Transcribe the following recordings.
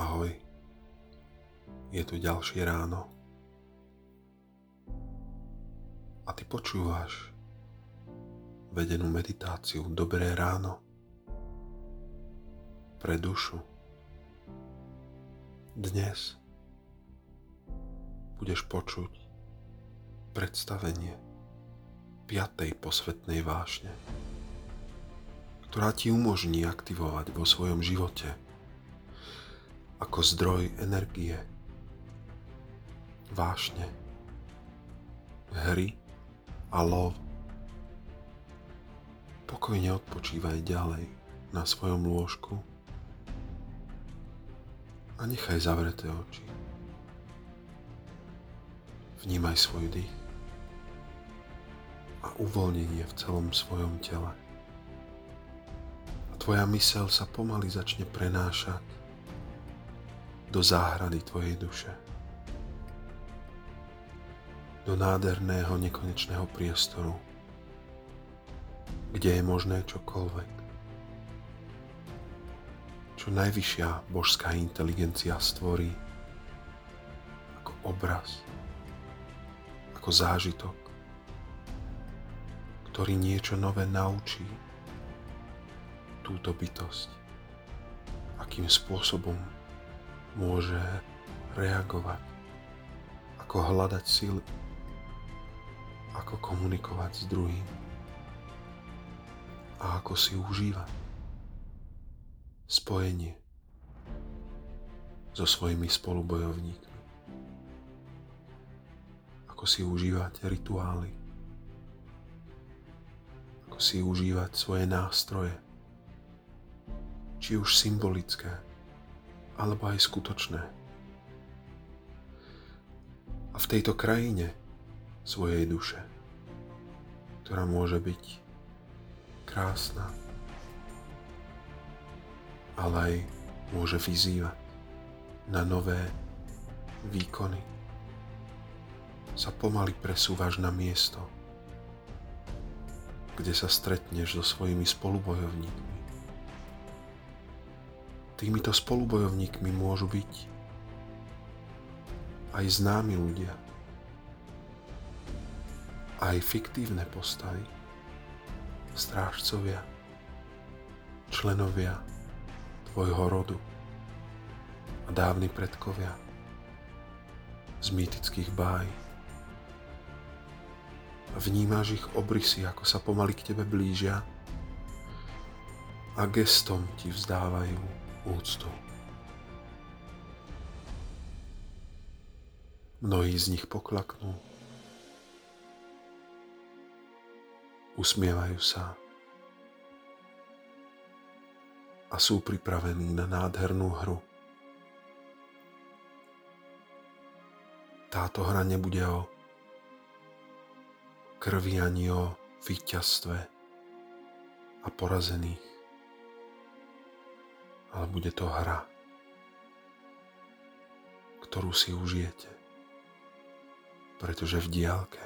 Ahoj, je tu ďalšie ráno a ty počúvaš vedenú meditáciu Dobré ráno pre dušu. Dnes budeš počuť predstavenie piatej posvetnej vášne, ktorá ti umožní aktivovať vo svojom živote ako zdroj energie, vášne, hry a lov. Pokojne odpočívaj ďalej na svojom lôžku a nechaj zavreté oči. Vnímaj svoj dých a uvoľnenie v celom svojom tele. A tvoja mysel sa pomaly začne prenášať do záhrady tvojej duše. Do nádherného nekonečného priestoru, kde je možné čokoľvek. Čo najvyššia božská inteligencia stvorí ako obraz, ako zážitok, ktorý niečo nové naučí túto bytosť, akým spôsobom môže reagovať, ako hľadať sily, ako komunikovať s druhým. A ako si užívať spojenie so svojimi spolubojovníkmi. Ako si užívať rituály, ako si užívať svoje nástroje, či už symbolické, alebo aj skutočné. A v tejto krajine svojej duše, ktorá môže byť krásna, ale aj môže vyzývať na nové výkony, sa pomaly presúvaš na miesto, kde sa stretneš so svojimi spolubojovníkmi Týmito spolubojovníkmi môžu byť aj známi ľudia, aj fiktívne postavy, strážcovia, členovia tvojho rodu. A dávni predkovia z mýtických báj. A vnímáš ich obrysy, ako sa pomaly k tebe blížia a gestom ti vzdávajú úctu. Mnohí z nich poklaknú, usmievajú sa a sú pripravení na nádhernú hru. Táto hra nebude o krvi ani o víťazstve a porazených ale bude to hra, ktorú si užijete. Pretože v diálke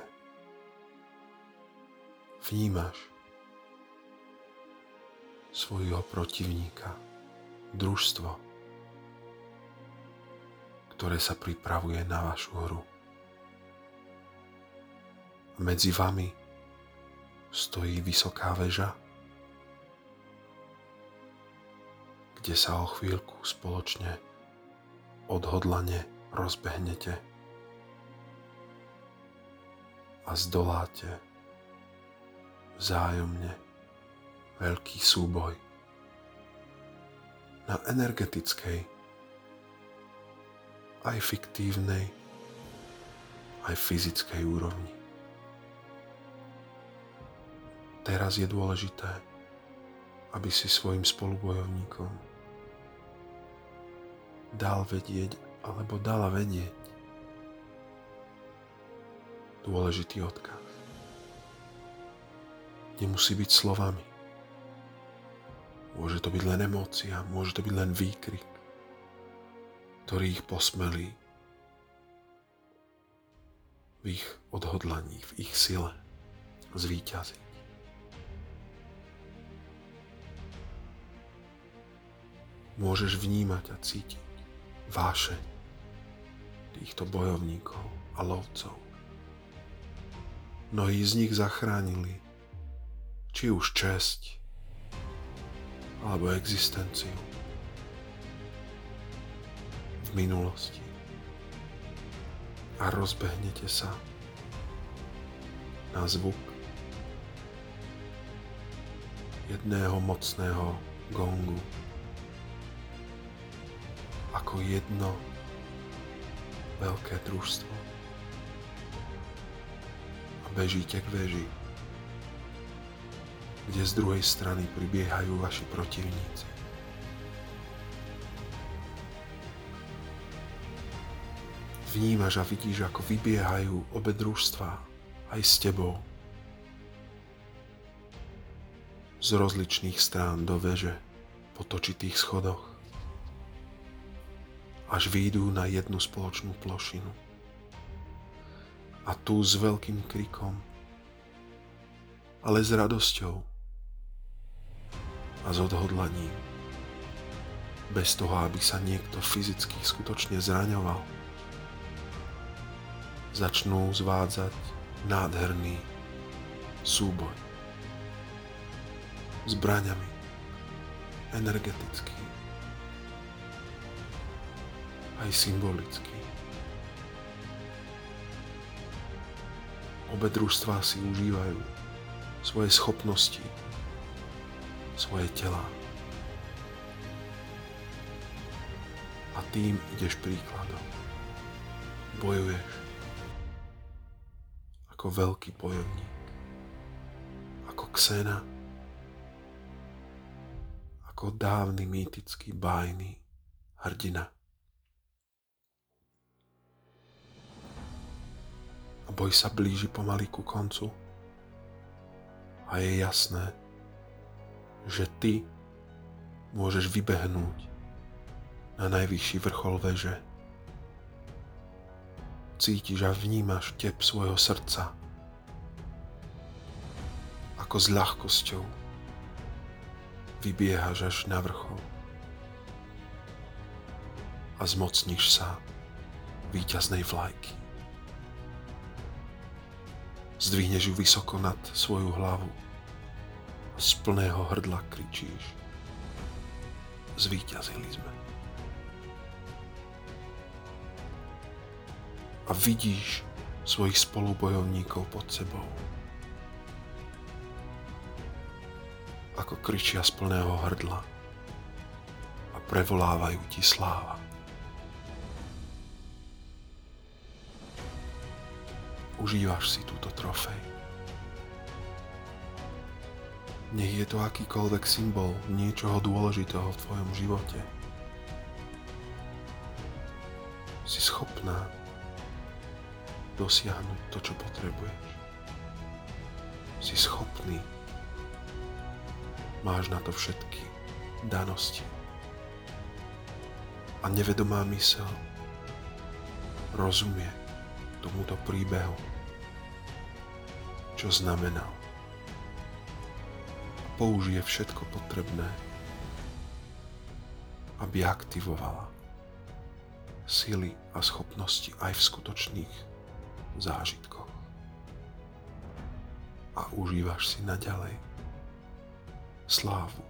vnímaš svojho protivníka, družstvo, ktoré sa pripravuje na vašu hru. Medzi vami stojí vysoká väža, kde sa o chvíľku spoločne. Odhodlane rozbehnete. A zdoláte. Vzájomne. Veľký súboj. Na energetickej, aj fiktívnej, aj fyzickej úrovni. Teraz je dôležité, aby si svojim spolubojovníkom dal vedieť alebo dala vedieť dôležitý odkaz. Nemusí byť slovami. Môže to byť len emócia, môže to byť len výkrik, ktorý ich posmelí v ich odhodlaní, v ich sile zvíťaziť. Môžeš vnímať a cítiť váše týchto bojovníkov a lovcov. Mnohí z nich zachránili či už česť alebo existenciu. V minulosti. A rozbehnete sa na zvuk jedného mocného gongu ako jedno veľké družstvo. A bežíte k veži, kde z druhej strany pribiehajú vaši protivníci. Vnímaš a vidíš, ako vybiehajú obe družstva aj s tebou. Z rozličných strán do veže po točitých schodoch až výjdú na jednu spoločnú plošinu. A tu s veľkým krikom, ale s radosťou a s odhodlaním, bez toho, aby sa niekto fyzicky skutočne zraňoval, začnú zvádzať nádherný súboj zbraňami, energetický, aj symbolicky. Obe družstvá si užívajú svoje schopnosti, svoje tela. A tým ideš príkladom. Bojuješ ako veľký bojovník, ako Xena, ako dávny mýtický bájny hrdina. Boj sa blíži pomaly ku koncu. A je jasné, že ty môžeš vybehnúť na najvyšší vrchol veže. Cítiš a vnímaš tep svojho srdca, ako s ľahkosťou vybiehaš až na vrchol a zmocníš sa víťaznej vlajky. Zdvihneš ju vysoko nad svoju hlavu z plného hrdla kričíš. Zvíťazili sme. A vidíš svojich spolubojovníkov pod sebou. Ako kričia z plného hrdla a prevolávajú ti sláva. Užívaš si túto trofej. Nech je to akýkoľvek symbol niečoho dôležitého v tvojom živote. Si schopná dosiahnuť to, čo potrebuješ. Si schopný. Máš na to všetky danosti. A nevedomá mysel rozumie tomuto príbehu, čo znamenal. A použije všetko potrebné, aby aktivovala sily a schopnosti aj v skutočných zážitkoch. A užívaš si naďalej slávu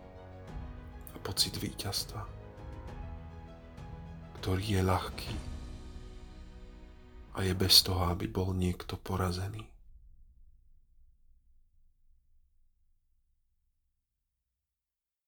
a pocit víťazstva, ktorý je ľahký a je bez toho, aby bol niekto porazený.